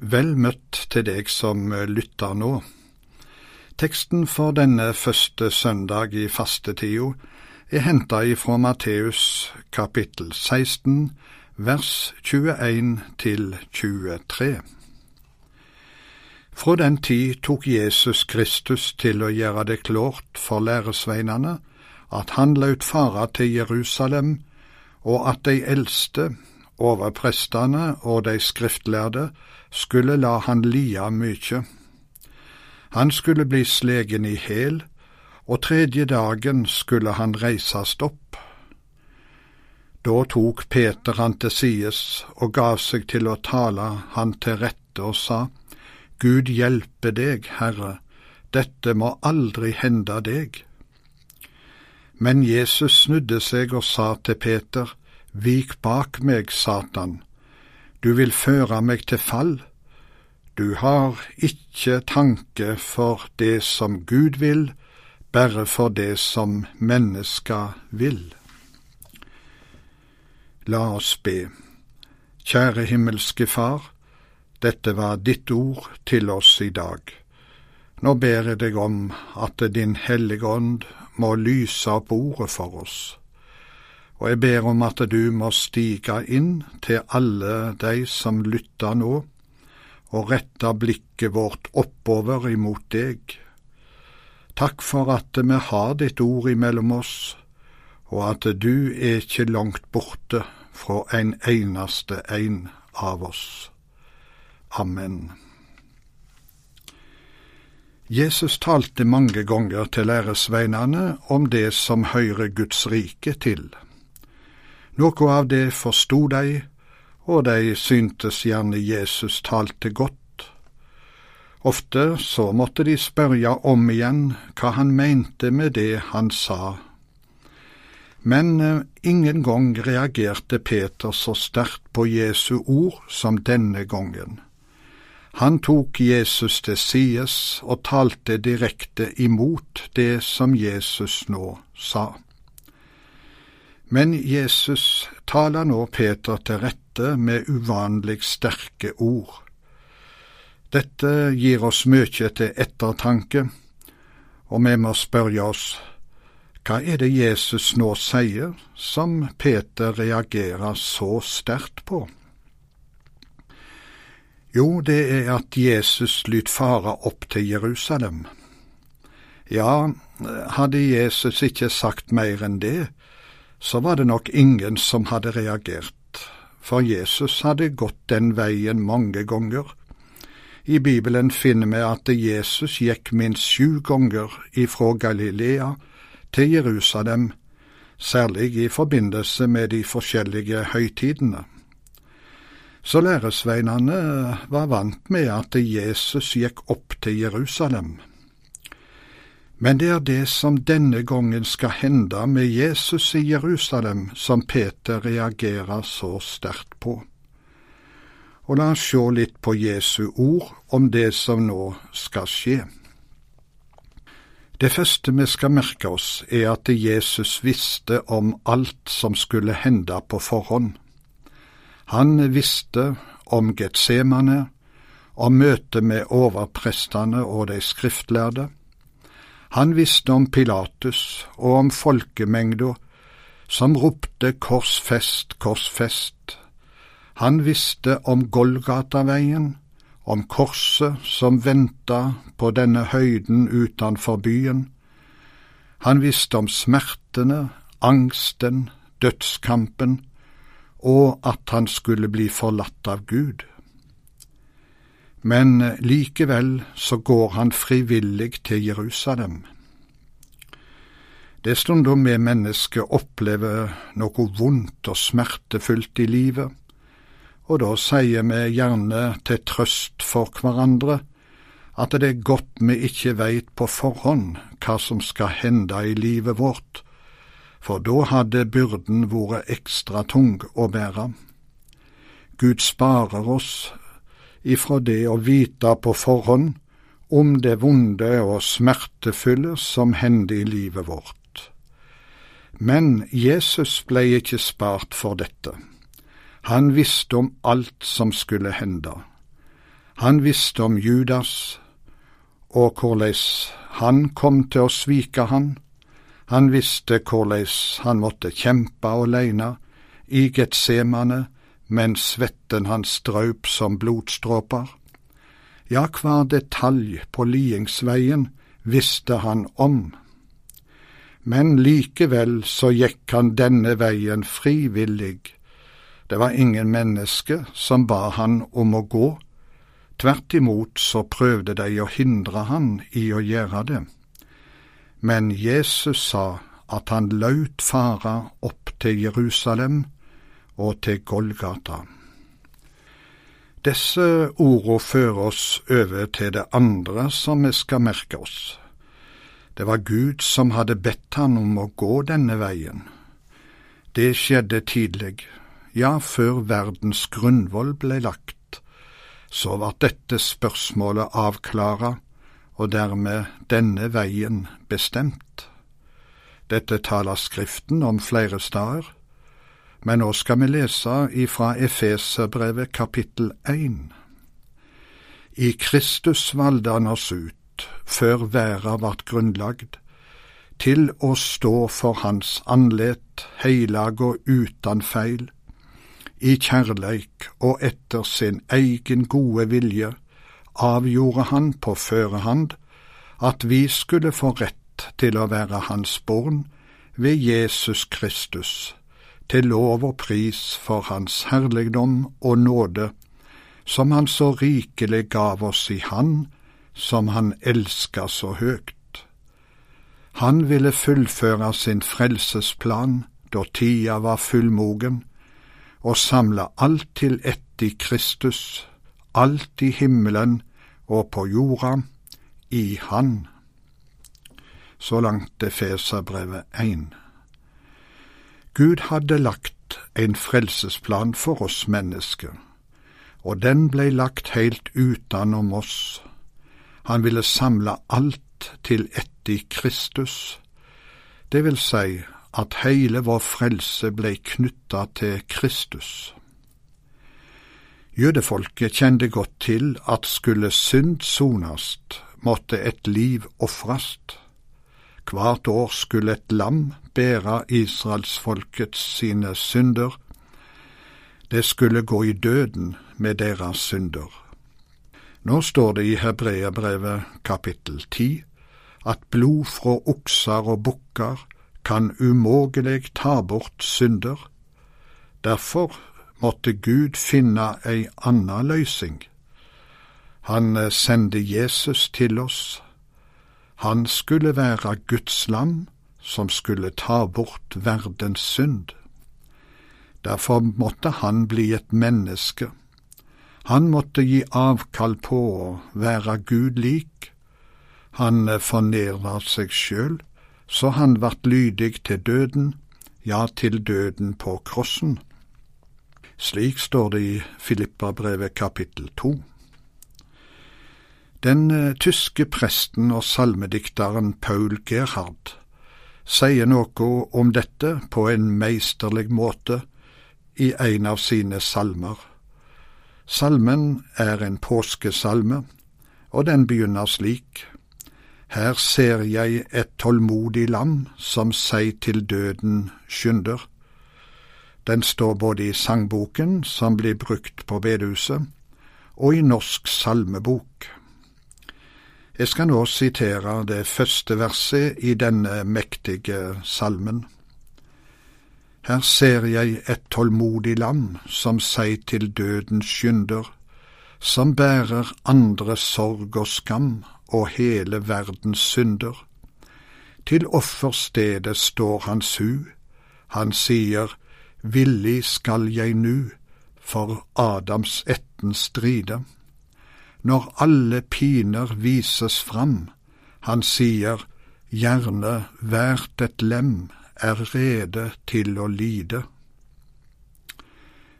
Vel møtt til deg som lytter nå. Teksten for denne første søndag i fastetida er henta ifra Matteus kapittel 16, vers 21 til 23. Fra den tid tok Jesus Kristus til å gjøre det klart for læresveinene at han laut fara til Jerusalem, og at de eldste, overprestene og de skriftlærde skulle la han lia mykje. Han skulle bli slegen i hæl, og tredje dagen skulle han reisast opp. Da tok Peter han til sides og gav seg til å tale han til rette og sa, Gud hjelpe deg, Herre, dette må aldri hende deg. Men Jesus snudde seg og sa til Peter, Vik bak meg, Satan, du vil føre meg til fall. Du har ikke tanke for det som Gud vil, bare for det som menneska vil. La oss be. Kjære himmelske Far, dette var ditt ord til oss i dag. Nå ber jeg deg om at Din Hellige Ånd må lyse opp ordet for oss og jeg ber om at du må stige inn til alle de som lytter nå, og retta blikket vårt oppover imot deg. Takk for at vi har ditt ord imellom oss, og at du er ikke langt borte fra en eneste en av oss. Amen. Jesus talte mange ganger til læresveinene om det som hører Guds rike til. Noe av det forsto de, og de syntes gjerne Jesus talte godt. Ofte så måtte de spørre om igjen hva han mente med det han sa. Men eh, ingen gang reagerte Peter så sterkt på Jesu ord som denne gangen. Han tok Jesus til sides og talte direkte imot det som Jesus nå sa. Men Jesus taler nå Peter til rette med uvanlig sterke ord. Dette gir oss mye til ettertanke, og vi må spørre oss hva er det Jesus nå sier som Peter reagerer så sterkt på? Jo, det er at Jesus lyt fara opp til Jerusalem. Ja, hadde Jesus ikke sagt mer enn det, så var det nok ingen som hadde reagert, for Jesus hadde gått den veien mange ganger. I Bibelen finner vi at Jesus gikk minst sju ganger ifra Galilea til Jerusalem, særlig i forbindelse med de forskjellige høytidene. Så læresveinene var vant med at Jesus gikk opp til Jerusalem. Men det er det som denne gangen skal hende med Jesus i Jerusalem, som Peter reagerer så sterkt på. Og la oss se litt på Jesu ord om det som nå skal skje. Det første vi skal merke oss, er at Jesus visste om alt som skulle hende på forhånd. Han visste om Getsemane, om møtet med overprestene og de skriftlærde han visste om Pilatus og om folkemengda som ropte korsfest, korsfest. Han visste om Golgataveien, om korset som venta på denne høyden utenfor byen. Han visste om smertene, angsten, dødskampen, og at han skulle bli forlatt av Gud men likevel så går han frivillig til Jerusalem. Det er stunder vi mennesker opplever noe vondt og smertefullt i livet, og da sier vi gjerne til trøst for hverandre at det er godt vi ikke veit på forhånd hva som skal hende i livet vårt, for da hadde byrden vært ekstra tung å bære. Gud sparer oss ifra det å vite på forhånd om det vonde og smertefulle som hendte i livet vårt. Men Jesus ble ikke spart for dette. Han visste om alt som skulle hende. Han visste om Judas og hvordan han kom til å svike han. Han visste hvordan han måtte kjempe alene i Getsemane mens svetten hans strøp som blodstråper. Ja, hver detalj på liingsveien visste han om. Men likevel så gikk han denne veien frivillig. Det var ingen menneske som ba han om å gå. Tvert imot så prøvde de å hindre han i å gjøre det. Men Jesus sa at han laut fara opp til Jerusalem og til Golgata. Disse ordene fører oss over til det andre som vi skal merke oss. Det var Gud som hadde bedt han om å gå denne veien. Det skjedde tidlig, ja, før verdens grunnvoll ble lagt. Så var dette spørsmålet avklara, og dermed denne veien bestemt. Dette taler Skriften om flere steder, men nå skal vi lese ifra Efeserbrevet kapittel 1. I Kristus valgte han oss ut, før verda vart grunnlagd, til å stå for Hans andlet, heilag og utan feil, i kjærleik og etter sin egen gode vilje, avgjorde han på førehand at vi skulle få rett til å være Hans born ved Jesus Kristus til lov og pris for Hans herligdom og nåde, som Han så rikelig gav oss i Han, som Han elska så høgt. Han ville fullføre sin frelsesplan da tida var fullmogen, og samle alt til ett i Kristus, alt i himmelen og på jorda, i Han. Så langt Efeserbrevet 1. Gud hadde lagt en frelsesplan for oss mennesker, og den blei lagt heilt utanom oss. Han ville samle alt til ett i Kristus, det vil si at heile vår frelse blei knytta til Kristus. Jødefolket kjente godt til at skulle synd sonast, måtte et liv ofrast. Hvert år skulle et lam bære israelsfolkets sine synder. Det skulle gå i døden med deres synder. Nå står det i Hebreabrevet kapittel ti at blod fra okser og bukker kan umågelig ta bort synder. Derfor måtte Gud finne ei anna løysing. Han sendte Jesus til oss han skulle være Guds lam som skulle ta bort verdens synd. Derfor måtte han bli et menneske. Han måtte gi avkall på å være Gud lik. Han fornedra seg sjøl, så han vart lydig til døden, ja, til døden på krossen. Slik står det i Filippabrevet kapittel to. Den uh, tyske presten og salmedikteren Paul Gerhard sier noe om dette på en meisterlig måte i en av sine salmer. Salmen er en påskesalme, og den begynner slik. Her ser jeg et tålmodig lam som seg til døden skynder. Den står både i sangboken, som blir brukt på bedehuset, og i Norsk salmebok. Jeg skal nå sitere det første verset i denne mektige salmen. Her ser jeg et tålmodig lam som seg til døden skynder, som bærer andre sorg og skam og hele verdens synder. Til offerstedet står hans hu, han sier, villig skal jeg nu, for Adams ætten stride når alle piner vises fram. Han sier, gjerne hvert et lem er rede til å lide.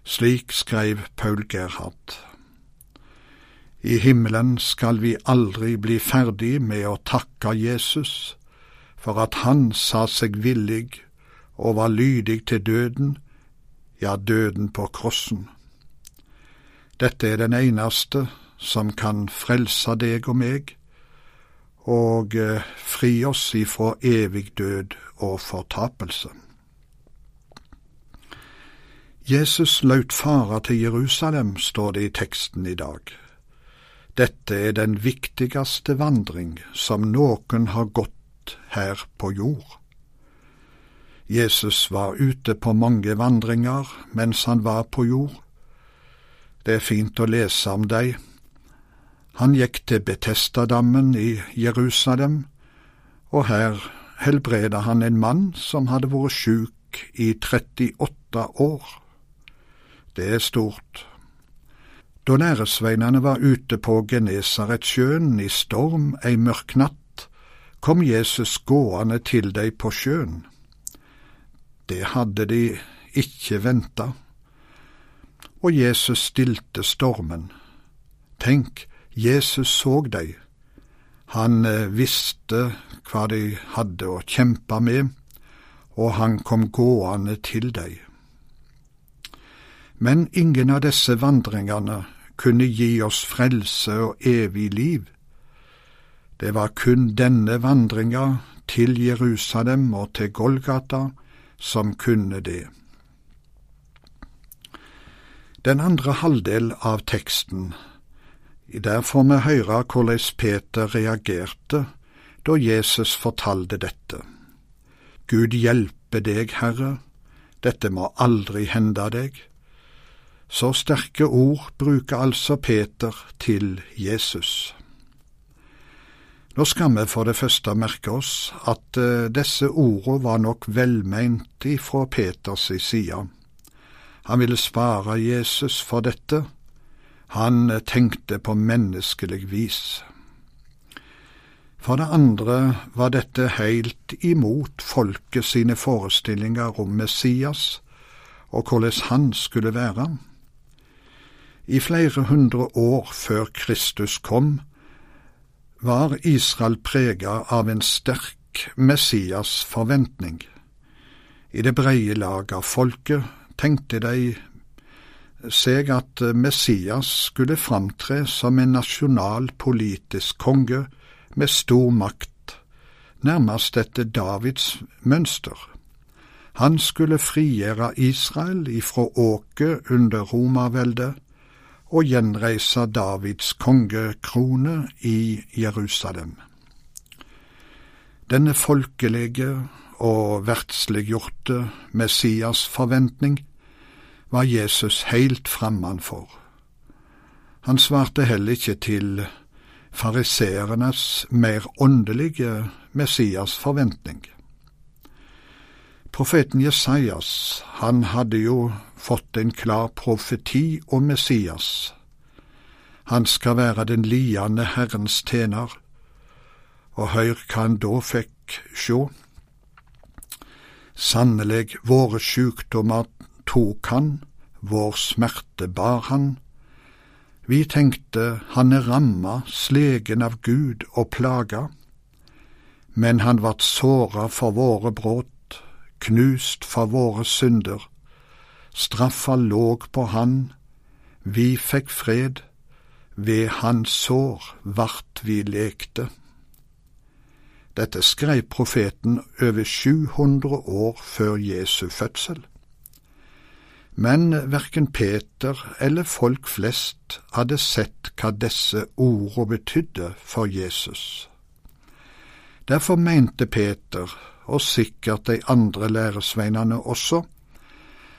Slik skrev Paul Gerhard. I himmelen skal vi aldri bli ferdig med å takke Jesus for at han sa seg villig og var lydig til døden, ja, døden på krossen. Dette er den eneste som kan frelse deg og meg, og eh, fri oss ifra evig død og fortapelse. Jesus laut fara til Jerusalem, står det i teksten i dag. Dette er den viktigste vandring som noen har gått her på jord. Jesus var ute på mange vandringer mens han var på jord. Det er fint å lese om dei. Han gikk til Betestadammen i Jerusalem, og her helbreda han en mann som hadde vært sjuk i 38 år. Det er stort. Da læresveinene var ute på Genesaretsjøen i storm ei mørk natt, kom Jesus gående til dei på sjøen. Det hadde de ikke venta. Og Jesus stilte stormen. Tenk, Jesus så dem. Han eh, visste hva de hadde å kjempe med, og han kom gående til dem. Men ingen av disse vandringene kunne gi oss frelse og evig liv. Det var kun denne vandringa til Jerusalem og til Golgata som kunne det. Den andre halvdel av teksten, der får vi høre hvordan Peter reagerte da Jesus fortalte dette. Gud hjelpe deg, Herre, dette må aldri hende deg. Så sterke ord bruker altså Peter til Jesus. Nå skal vi for det første merke oss at uh, disse ordene var nok velmeint ifra Peters side. Han ville spare Jesus for dette. Han tenkte på menneskelig vis. For det andre var dette heilt imot folket sine forestillinger om Messias og hvordan han skulle være. I flere hundre år før Kristus kom, var Israel prega av en sterk Messias-forventning. I det breie lag av folket tenkte de seg at Messias skulle framtre som en nasjonal politisk konge med stor makt, nærmest etter Davids mønster. Han skulle frigjøre Israel ifra åket under romerveldet og gjenreise Davids kongekrone i Jerusalem. Denne folkelige og verdsliggjorte Messias forventning var Jesus helt framman for. Han svarte heller ikke til fariseernes mer åndelige Messias forventning. Profeten Jesajas, han hadde jo fått en klar profeti om Messias. Han skal være den liende Herrens tjener, og høyr hva han da fikk sjå. Sannelig, våre sjukdommer tok han, vår smerte bar han. Vi tenkte han er ramma, slegen av Gud og plaga, men han vart såra for våre brudd knust for våre synder. Straffa låg på han, vi fikk fred, ved hans sår vart vi lekte. Dette skrev profeten over 700 år før Jesu fødsel. Men verken Peter eller folk flest hadde sett hva disse ordene betydde for Jesus. Derfor mente Peter og sikkert de andre læresveinene også,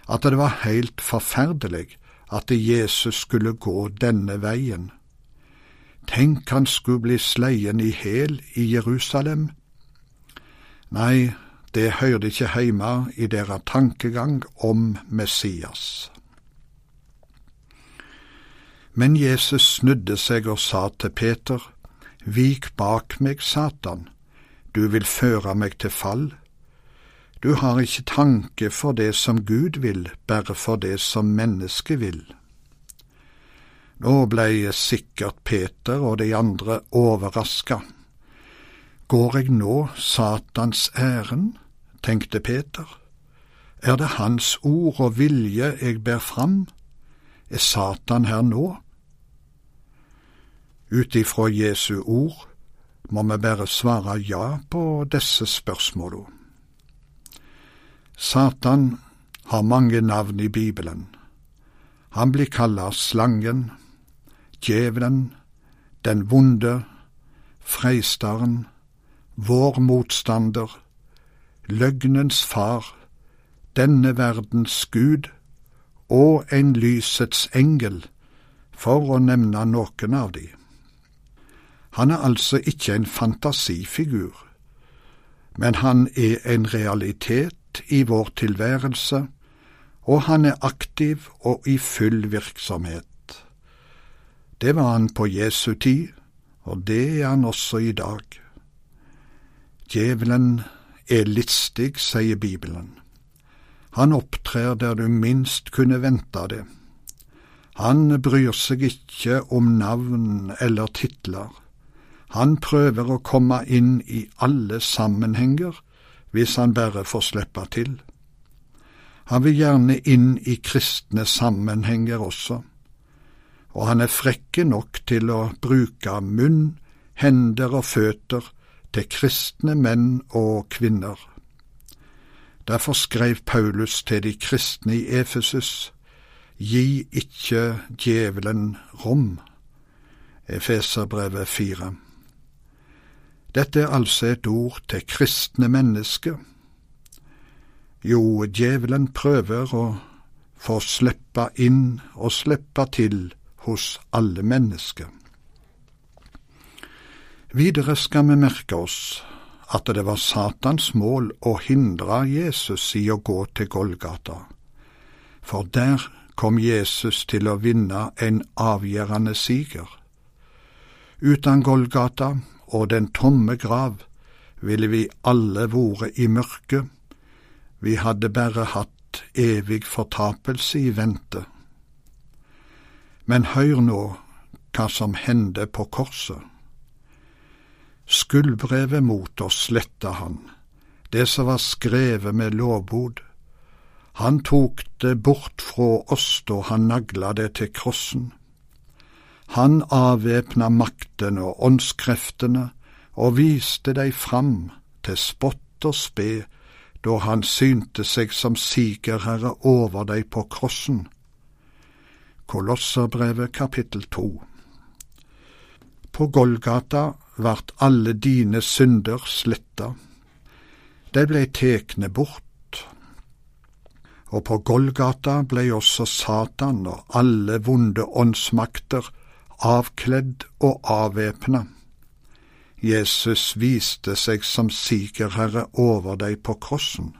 at det var helt forferdelig at Jesus skulle gå denne veien. Tenk han skulle bli sleien i hæl i Jerusalem. Nei, det hørte ikke hjemme i deres tankegang om Messias. Men Jesus snudde seg og sa til Peter, Vik bak meg, Satan, du vil føre meg til fall. Du har ikke tanke for det som Gud vil, bare for det som mennesket vil. Nå blei sikkert Peter og de andre overraska. Går jeg nå Satans ærend, tenkte Peter. Er det hans ord og vilje jeg ber fram? Er Satan her nå? Ut ifra Jesu ord må vi bare svare ja på disse spørsmålene. Satan har mange navn i Bibelen. Han blir kalla slangen, djevelen, den vonde, Freistaren, vår motstander, løgnens far, denne verdens Gud og en lysets engel, for å nevne noen av de. Han er altså ikke en fantasifigur, men han er en realitet i vår tilværelse, og han er aktiv og i full virksomhet. Det var han på Jesu tid, og det er han også i dag. Djevelen er listig, sier Bibelen. Han opptrer der du minst kunne vente det. Han bryr seg ikke om navn eller titler. Han prøver å komme inn i alle sammenhenger hvis han bare får slippe til. Han vil gjerne inn i kristne sammenhenger også, og han er frekke nok til å bruke munn, hender og føtter til kristne menn og kvinner. Derfor skrev Paulus til de kristne i Efesus, Gi ikke djevelen rom. Efeserbrevet 4. Dette er altså et ord til kristne mennesker. Jo, djevelen prøver å få slippe inn og slippe til hos alle mennesker. Videre skal vi merke oss at det var Satans mål å hindre Jesus i å gå til Golgata, for der kom Jesus til å vinne en avgjørende siger. Uten Golgata og den tomme grav ville vi alle vært i mørket, vi hadde bare hatt evig fortapelse i vente. Men hør nå hva som hendte på korset. Skuldbrevet mot oss sletta han, det som var skrevet med lovbod. Han tok det bort fra oss da han nagla det til krossen. Han avvæpna maktene og åndskreftene og viste dei fram til spott og spe da han synte seg som sigerherre over dei på krossen. Kolosserbrevet kapittel to På Golgata vart alle dine synder sletta. Dei blei tekne bort. Og på Golgata blei også Satan og alle vonde åndsmakter avkledd og avvæpna. Jesus viste seg som sigerherre over dei på krossen.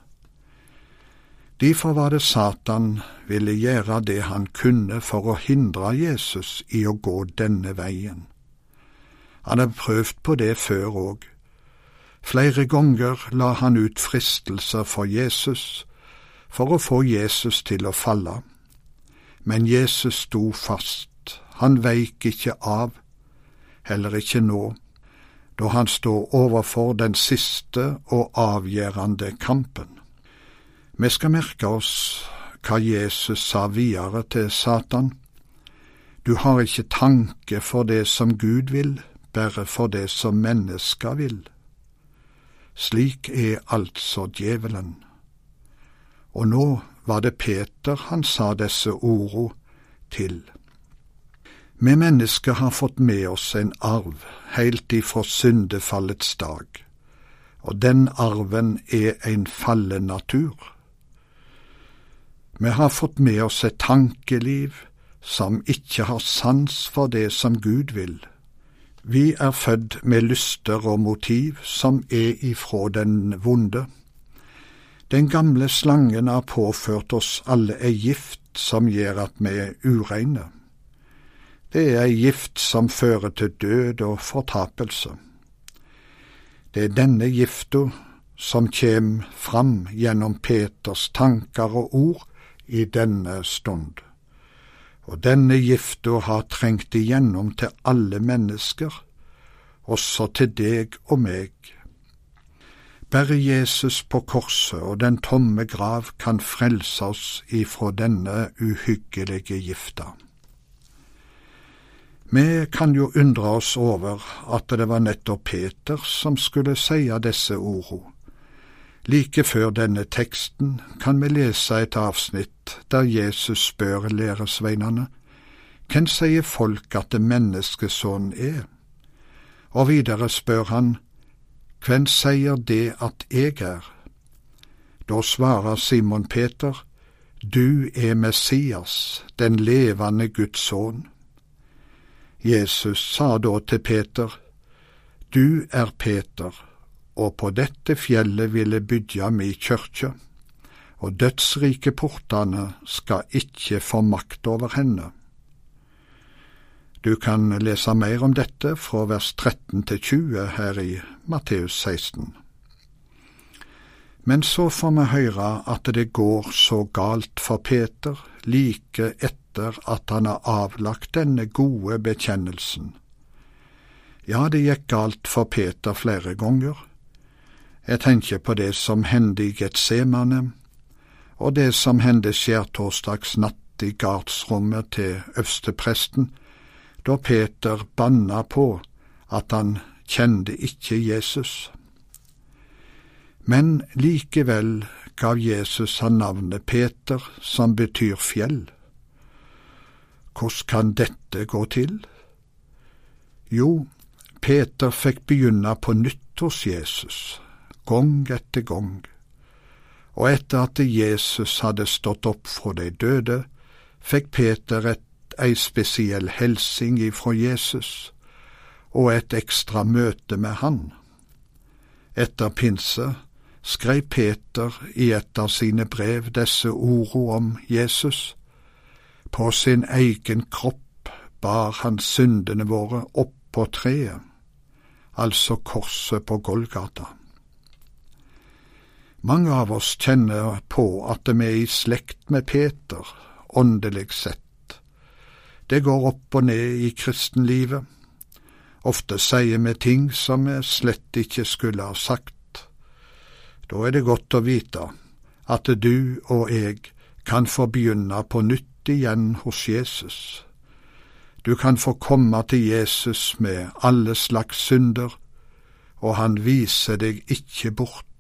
Derfor var det Satan ville gjøre det han kunne for å hindre Jesus i å gå denne veien. Han har prøvd på det før òg. Flere ganger la han ut fristelser for Jesus, for å få Jesus til å falle. Men Jesus sto fast han veik ikke av, heller ikke nå, da han står overfor den siste og avgjørende kampen. Vi skal merke oss hva Jesus sa videre til Satan. Du har ikke tanke for det som Gud vil, bare for det som mennesker vil. Slik er altså djevelen. Og nå var det Peter han sa disse orda til. Vi mennesker har fått med oss en arv heilt ifra syndefallets dag, og den arven er en fallen natur. Vi har fått med oss et tankeliv som ikke har sans for det som Gud vil. Vi er født med lyster og motiv som er ifra den vonde. Den gamle slangen har påført oss alle ei gift som gjør at vi er ureine. Det er ei gift som fører til død og fortapelse. Det er denne gifta som kjem fram gjennom Peters tanker og ord i denne stund. Og denne gifta har trengt igjennom til alle mennesker, også til deg og meg. Bare Jesus på korset og den tomme grav kan frelse oss ifra denne uhyggelige gifta. Vi kan jo undre oss over at det var nettopp Peter som skulle seie disse ordene. Like før denne teksten kan vi lese et avsnitt der Jesus spør læresveinene hvem sier folk at det menneskesønn er? Og videre spør han hvem sier det at jeg er? Da svarer Simon Peter, du er Messias, den levende Guds sønn. Jesus sa da til Peter, Du er Peter, og på dette fjellet vil jeg bygge mi kyrkje, og dødsrike portane skal ikke få makt over henne. Du kan lese mer om dette fra vers 13 til 20 her i Matteus 16. Men så får vi høre at det går så galt for Peter like etter at han har avlagt denne gode bekjennelsen. Ja, det gikk galt for Peter flere ganger. Jeg tenker på det som hendte i Getsemane, og det som hendte skjærtorsdagsnatt i gardsrommet til øverstepresten, da Peter banna på at han kjente ikke Jesus. Men likevel gav Jesus han navnet Peter, som betyr fjell. Hvordan kan dette gå til? Jo, Peter fikk begynne på nytt hos Jesus, gang etter gang, og etter at Jesus hadde stått opp fra de døde, fikk Peter et, ei spesiell helsing ifra Jesus og et ekstra møte med han. Etter pinse skrev Peter i et av sine brev disse ordene om Jesus på sin egen kropp bar han syndene våre opp på treet, altså korset på Golgata. Mange av oss kjenner på at vi er i slekt med Peter, åndelig sett. Det går opp og ned i kristenlivet. Ofte sier vi ting som vi slett ikke skulle ha sagt. Da er det godt å vite at du og jeg kan få begynne på nytt igjen hos Jesus. Du kan få komme til Jesus med alle slags synder, og han viser deg ikke bort,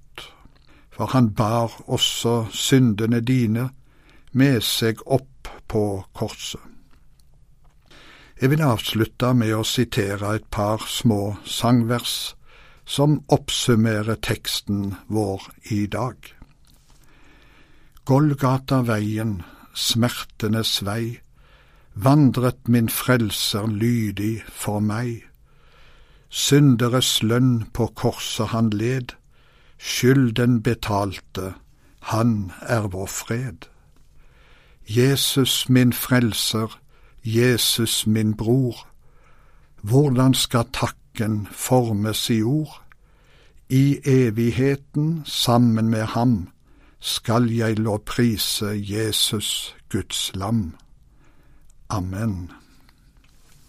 for han bar også syndene dine med seg opp på korset. Jeg vil avslutte med å sitere et par små sangvers som oppsummerer teksten vår i dag. Golgata-veien smertenes vei, vandret min frelser lydig for meg. Synderes lønn på korset han led, skylden betalte, han er vår fred. Jesus min frelser, Jesus min bror, hvordan skal takken formes i ord? I evigheten sammen med ham skal jeg lovprise Jesus, Guds lam. Amen.